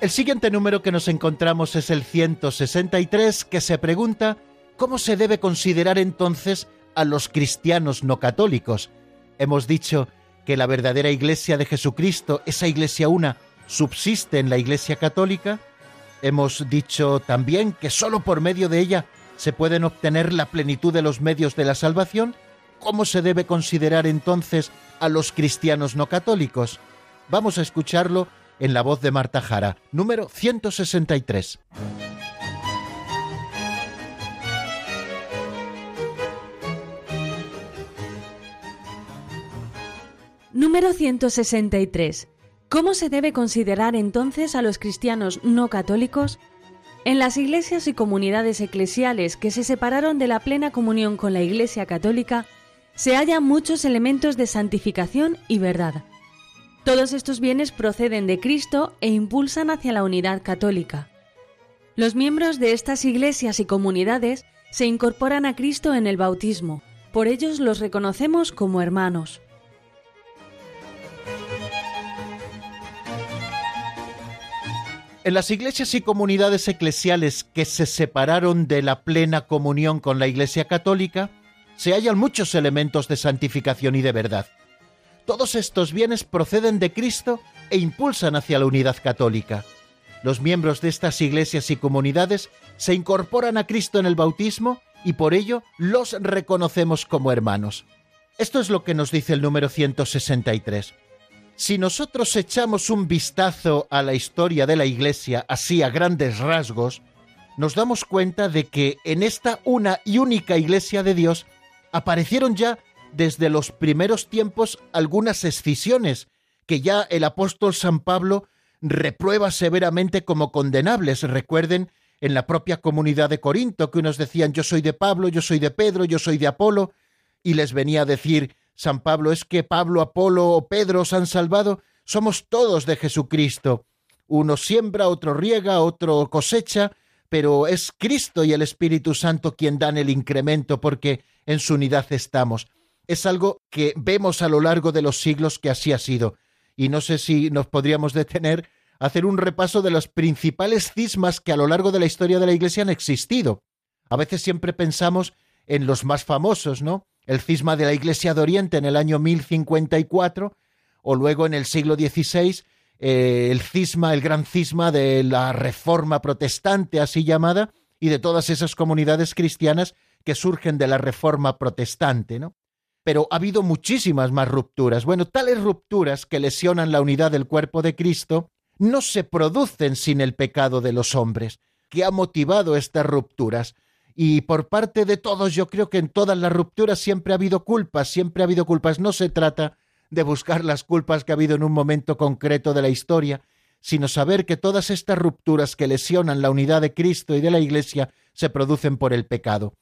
El siguiente número que nos encontramos es el 163, que se pregunta cómo se debe considerar entonces a los cristianos no católicos. Hemos dicho que la verdadera iglesia de Jesucristo, esa iglesia una, subsiste en la iglesia católica. Hemos dicho también que sólo por medio de ella se pueden obtener la plenitud de los medios de la salvación. ¿Cómo se debe considerar entonces a los cristianos no católicos? Vamos a escucharlo en la voz de Marta Jara, número 163. Número 163. ¿Cómo se debe considerar entonces a los cristianos no católicos? En las iglesias y comunidades eclesiales que se separaron de la plena comunión con la Iglesia católica, se hallan muchos elementos de santificación y verdad. Todos estos bienes proceden de Cristo e impulsan hacia la unidad católica. Los miembros de estas iglesias y comunidades se incorporan a Cristo en el bautismo, por ellos los reconocemos como hermanos. En las iglesias y comunidades eclesiales que se separaron de la plena comunión con la Iglesia Católica, se hallan muchos elementos de santificación y de verdad. Todos estos bienes proceden de Cristo e impulsan hacia la unidad católica. Los miembros de estas iglesias y comunidades se incorporan a Cristo en el bautismo y por ello los reconocemos como hermanos. Esto es lo que nos dice el número 163. Si nosotros echamos un vistazo a la historia de la Iglesia, así a grandes rasgos, nos damos cuenta de que en esta una y única Iglesia de Dios aparecieron ya desde los primeros tiempos algunas escisiones que ya el apóstol San Pablo reprueba severamente como condenables. Recuerden en la propia comunidad de Corinto que unos decían yo soy de Pablo, yo soy de Pedro, yo soy de Apolo, y les venía a decir San Pablo, es que Pablo, Apolo o Pedro os han salvado, somos todos de Jesucristo. Uno siembra, otro riega, otro cosecha, pero es Cristo y el Espíritu Santo quien dan el incremento porque en su unidad estamos. Es algo que vemos a lo largo de los siglos que así ha sido. Y no sé si nos podríamos detener a hacer un repaso de las principales cismas que a lo largo de la historia de la Iglesia han existido. A veces siempre pensamos en los más famosos, ¿no? El cisma de la Iglesia de Oriente en el año 1054, o luego en el siglo XVI, eh, el cisma, el gran cisma de la Reforma Protestante, así llamada, y de todas esas comunidades cristianas que surgen de la Reforma Protestante, ¿no? Pero ha habido muchísimas más rupturas. Bueno, tales rupturas que lesionan la unidad del cuerpo de Cristo no se producen sin el pecado de los hombres. ¿Qué ha motivado estas rupturas? Y por parte de todos, yo creo que en todas las rupturas siempre ha habido culpas, siempre ha habido culpas. No se trata de buscar las culpas que ha habido en un momento concreto de la historia, sino saber que todas estas rupturas que lesionan la unidad de Cristo y de la Iglesia se producen por el pecado.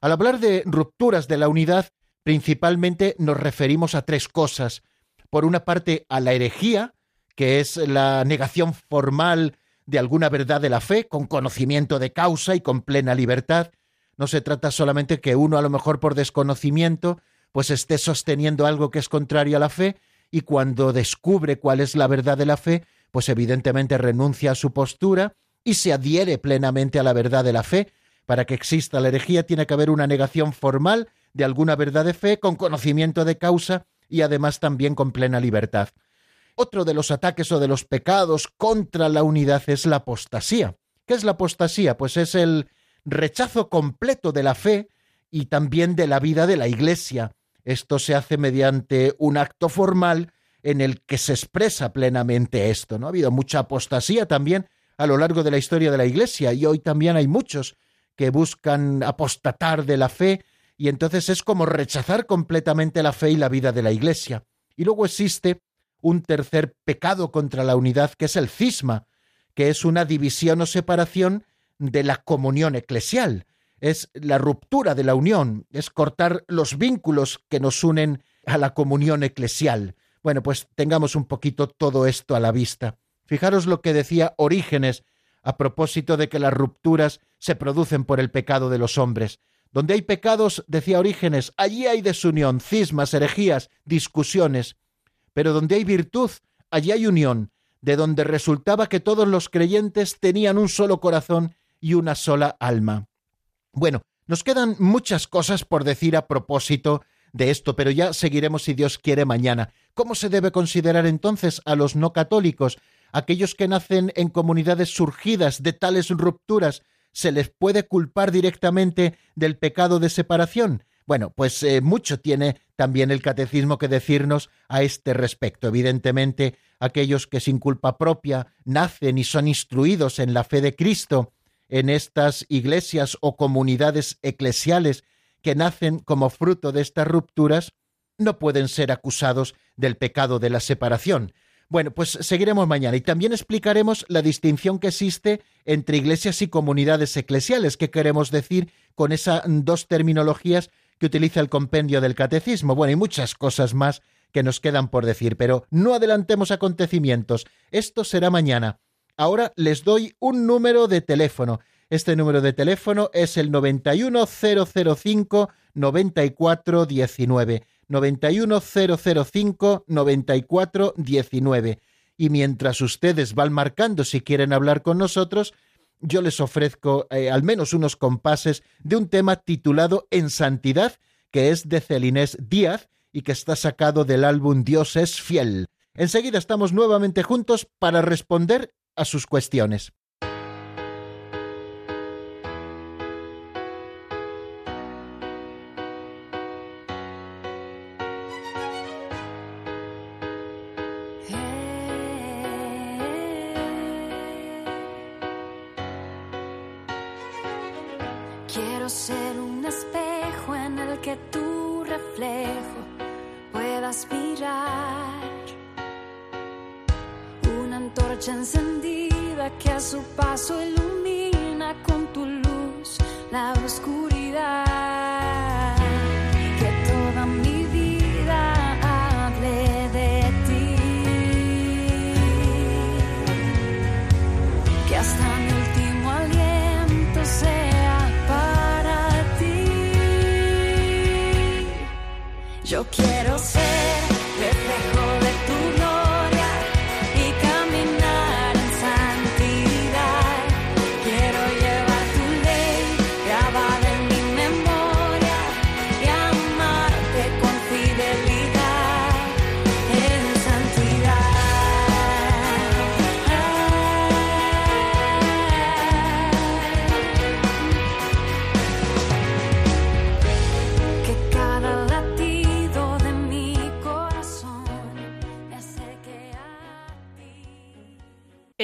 Al hablar de rupturas de la unidad, principalmente nos referimos a tres cosas. Por una parte, a la herejía, que es la negación formal de alguna verdad de la fe, con conocimiento de causa y con plena libertad. No se trata solamente que uno a lo mejor por desconocimiento pues esté sosteniendo algo que es contrario a la fe y cuando descubre cuál es la verdad de la fe, pues evidentemente renuncia a su postura y se adhiere plenamente a la verdad de la fe. Para que exista la herejía tiene que haber una negación formal de alguna verdad de fe con conocimiento de causa y además también con plena libertad. Otro de los ataques o de los pecados contra la unidad es la apostasía. ¿Qué es la apostasía? Pues es el rechazo completo de la fe y también de la vida de la Iglesia. Esto se hace mediante un acto formal en el que se expresa plenamente esto. ¿no? Ha habido mucha apostasía también a lo largo de la historia de la Iglesia y hoy también hay muchos que buscan apostatar de la fe y entonces es como rechazar completamente la fe y la vida de la Iglesia. Y luego existe un tercer pecado contra la unidad que es el cisma, que es una división o separación de la comunión eclesial, es la ruptura de la unión, es cortar los vínculos que nos unen a la comunión eclesial. Bueno, pues tengamos un poquito todo esto a la vista. Fijaros lo que decía Orígenes a propósito de que las rupturas se producen por el pecado de los hombres. Donde hay pecados, decía Orígenes, allí hay desunión, cismas, herejías, discusiones. Pero donde hay virtud, allí hay unión, de donde resultaba que todos los creyentes tenían un solo corazón y una sola alma. Bueno, nos quedan muchas cosas por decir a propósito de esto, pero ya seguiremos si Dios quiere mañana. ¿Cómo se debe considerar entonces a los no católicos, aquellos que nacen en comunidades surgidas de tales rupturas? ¿Se les puede culpar directamente del pecado de separación? Bueno, pues eh, mucho tiene también el catecismo que decirnos a este respecto. Evidentemente, aquellos que sin culpa propia nacen y son instruidos en la fe de Cristo, en estas iglesias o comunidades eclesiales que nacen como fruto de estas rupturas, no pueden ser acusados del pecado de la separación. Bueno, pues seguiremos mañana y también explicaremos la distinción que existe entre iglesias y comunidades eclesiales. ¿Qué queremos decir con esas dos terminologías que utiliza el compendio del catecismo? Bueno, y muchas cosas más que nos quedan por decir, pero no adelantemos acontecimientos. Esto será mañana. Ahora les doy un número de teléfono. Este número de teléfono es el 91005 9419. 91005 9419. Y mientras ustedes van marcando si quieren hablar con nosotros, yo les ofrezco eh, al menos unos compases de un tema titulado En Santidad, que es de Celinés Díaz y que está sacado del álbum Dios es fiel. Enseguida estamos nuevamente juntos para responder a sus cuestiones.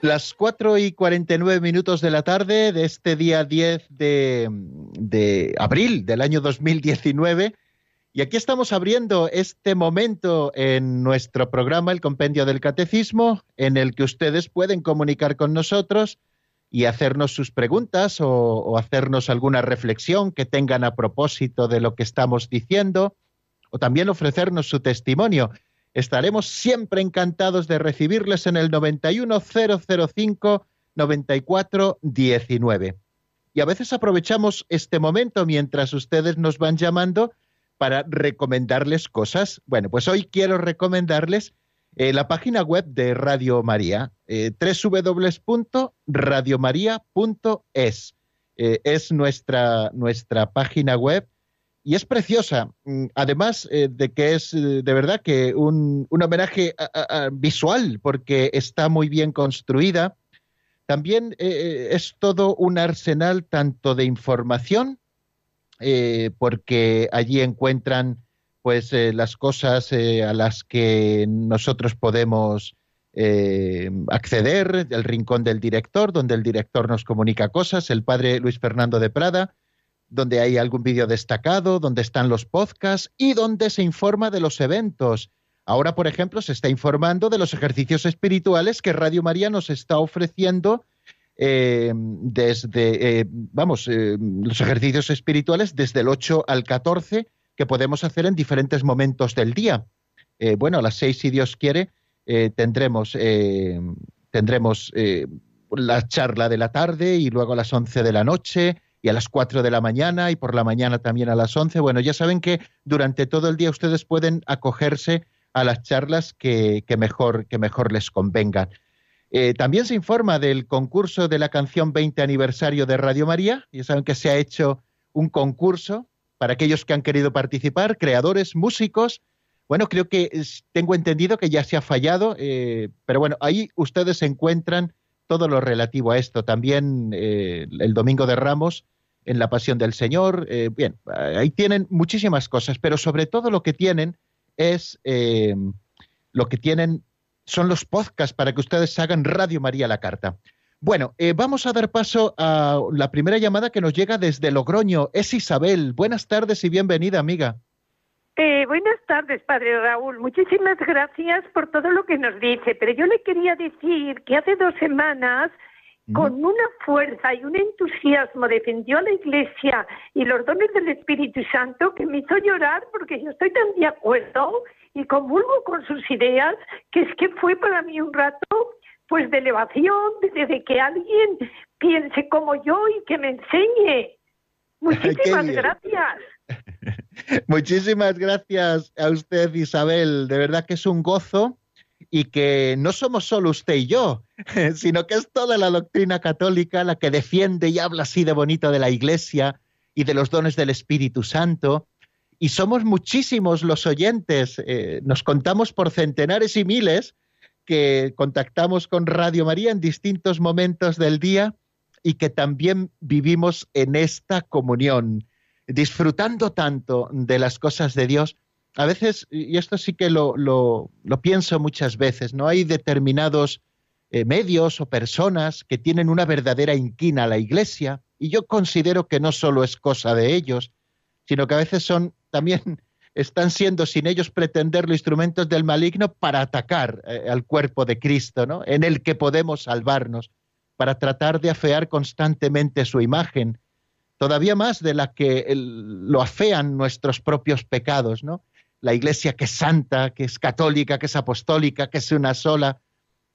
Las cuatro y cuarenta y nueve minutos de la tarde de este día 10 de, de abril del año 2019. Y aquí estamos abriendo este momento en nuestro programa, el Compendio del Catecismo, en el que ustedes pueden comunicar con nosotros y hacernos sus preguntas o hacernos alguna reflexión que tengan a propósito de lo que estamos diciendo, o también ofrecernos su testimonio. Estaremos siempre encantados de recibirles en el 91005 9419. Y a veces aprovechamos este momento mientras ustedes nos van llamando para recomendarles cosas. Bueno, pues hoy quiero recomendarles Eh, la página web de Radio María, eh. Eh, es nuestra, nuestra página web y es preciosa, mm, además eh, de que es de verdad que un, un homenaje visual, porque está muy bien construida. También es todo un arsenal tanto de información, porque allí encuentran pues eh, las cosas eh, a las que nosotros podemos eh, acceder, el rincón del director, donde el director nos comunica cosas, el padre Luis Fernando de Prada, donde hay algún vídeo destacado, donde están los podcasts y donde se informa de los eventos. Ahora, por ejemplo, se está informando de los ejercicios espirituales que Radio María nos está ofreciendo desde, vamos, los ejercicios espirituales desde el 8 al 14 que podemos hacer en diferentes momentos del día. Eh, bueno, a las seis, si Dios quiere, eh, tendremos, eh, tendremos la charla de la tarde y luego a las once de la noche a las cuatro de la mañana y por la mañana también a las once. Bueno, ya saben que durante todo el día ustedes pueden acogerse a las charlas que, mejor, que mejor les convengan. también se informa del concurso de la canción 20 aniversario de Radio María. Ya saben que se ha hecho un concurso para aquellos que han querido participar, creadores, músicos. Bueno, creo que tengo entendido que ya se ha fallado, eh, pero bueno, ahí ustedes encuentran todo lo relativo a esto. También eh, el Domingo de Ramos en la Pasión del Señor. Eh, bien, ahí tienen muchísimas cosas, pero sobre todo lo que tienen es lo que tienen son los podcasts para que ustedes hagan Radio María la Carta. Bueno, eh, vamos a dar paso a la primera llamada que nos llega desde Logroño. Es Isabel. Buenas tardes y bienvenida, amiga. Eh, buenas tardes, padre Raúl. Muchísimas gracias por todo lo que nos dice. Pero yo le quería decir que hace dos semanas, con una fuerza y un entusiasmo, defendió a la Iglesia y los dones del Espíritu Santo que me hizo llorar porque yo estoy tan de acuerdo y comulgo con sus ideas que es que fue para mí un rato pues de elevación, de que alguien piense como yo y que me enseñe. Muchísimas gracias. Muchísimas gracias a usted, Isabel. De verdad que es un gozo y que no somos solo usted y yo, sino que es toda la doctrina católica la que defiende y habla así de bonito de la Iglesia y de los dones del Espíritu Santo. Y somos muchísimos los oyentes, eh, nos contamos por centenares y miles que contactamos con Radio María en distintos momentos del día y que también vivimos en esta comunión, disfrutando tanto de las cosas de Dios. A veces, y esto sí que lo, pienso muchas veces, ¿no? Hay determinados eh, medios o personas que tienen una verdadera inquina a la Iglesia, y yo considero que no solo es cosa de ellos, sino que a veces son también están siendo, sin ellos pretenderlo, instrumentos del maligno para atacar eh, al cuerpo de Cristo, ¿no? en el que podemos salvarnos, para tratar de afear constantemente su imagen, todavía más de la que lo afean nuestros propios pecados, ¿no? La iglesia que es santa, que es católica, que es apostólica, que es una sola,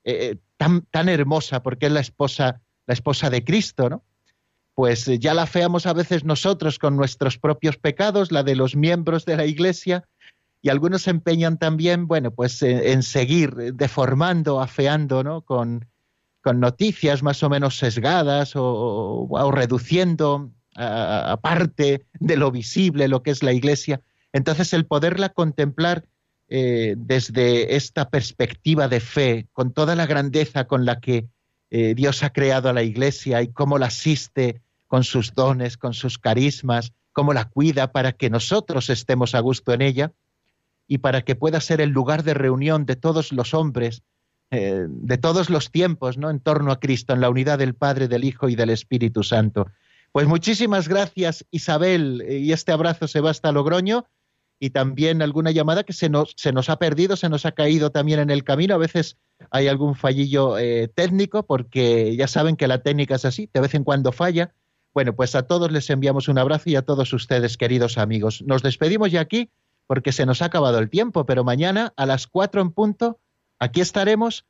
eh, eh, tan, tan hermosa, porque es la esposa, la esposa de Cristo, ¿no? pues eh, ya la feamos a veces nosotros con nuestros propios pecados, la de los miembros de la Iglesia, y algunos se empeñan también, bueno, pues en, seguir deformando, afeando, ¿no? Con, noticias más o menos sesgadas o, reduciendo a, parte de lo visible lo que es la Iglesia. Entonces el poderla contemplar eh, desde esta perspectiva de fe, con toda la grandeza con la que eh, Dios ha creado a la iglesia y cómo la asiste con sus dones, con sus carismas, cómo la cuida para que nosotros estemos a gusto en ella y para que pueda ser el lugar de reunión de todos los hombres, eh, de todos los tiempos, ¿no? En torno a Cristo, en la unidad del Padre, del Hijo y del Espíritu Santo. Pues muchísimas gracias, Isabel, y este abrazo se va hasta Logroño y también alguna llamada que se nos, se nos ha perdido, se nos ha caído también en el camino. A veces hay algún fallillo eh, técnico, porque ya saben que la técnica es así, de vez en cuando falla. Bueno, pues a todos les enviamos un abrazo y a todos ustedes, queridos amigos. Nos despedimos ya aquí porque se nos ha acabado el tiempo, pero mañana a las cuatro en punto, aquí estaremos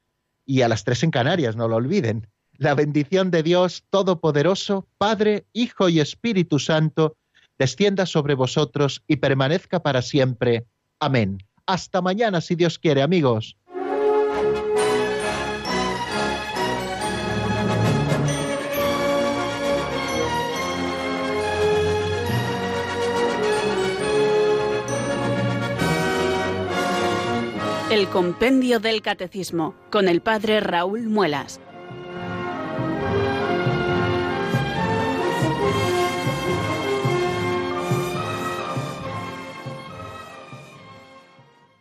y a las tres en Canarias, no lo olviden. La bendición de Dios Todopoderoso, Padre, Hijo y Espíritu Santo, descienda sobre vosotros y permanezca para siempre. Amén. Hasta mañana, si Dios quiere, amigos. El Compendio del Catecismo con el Padre Raúl Muelas.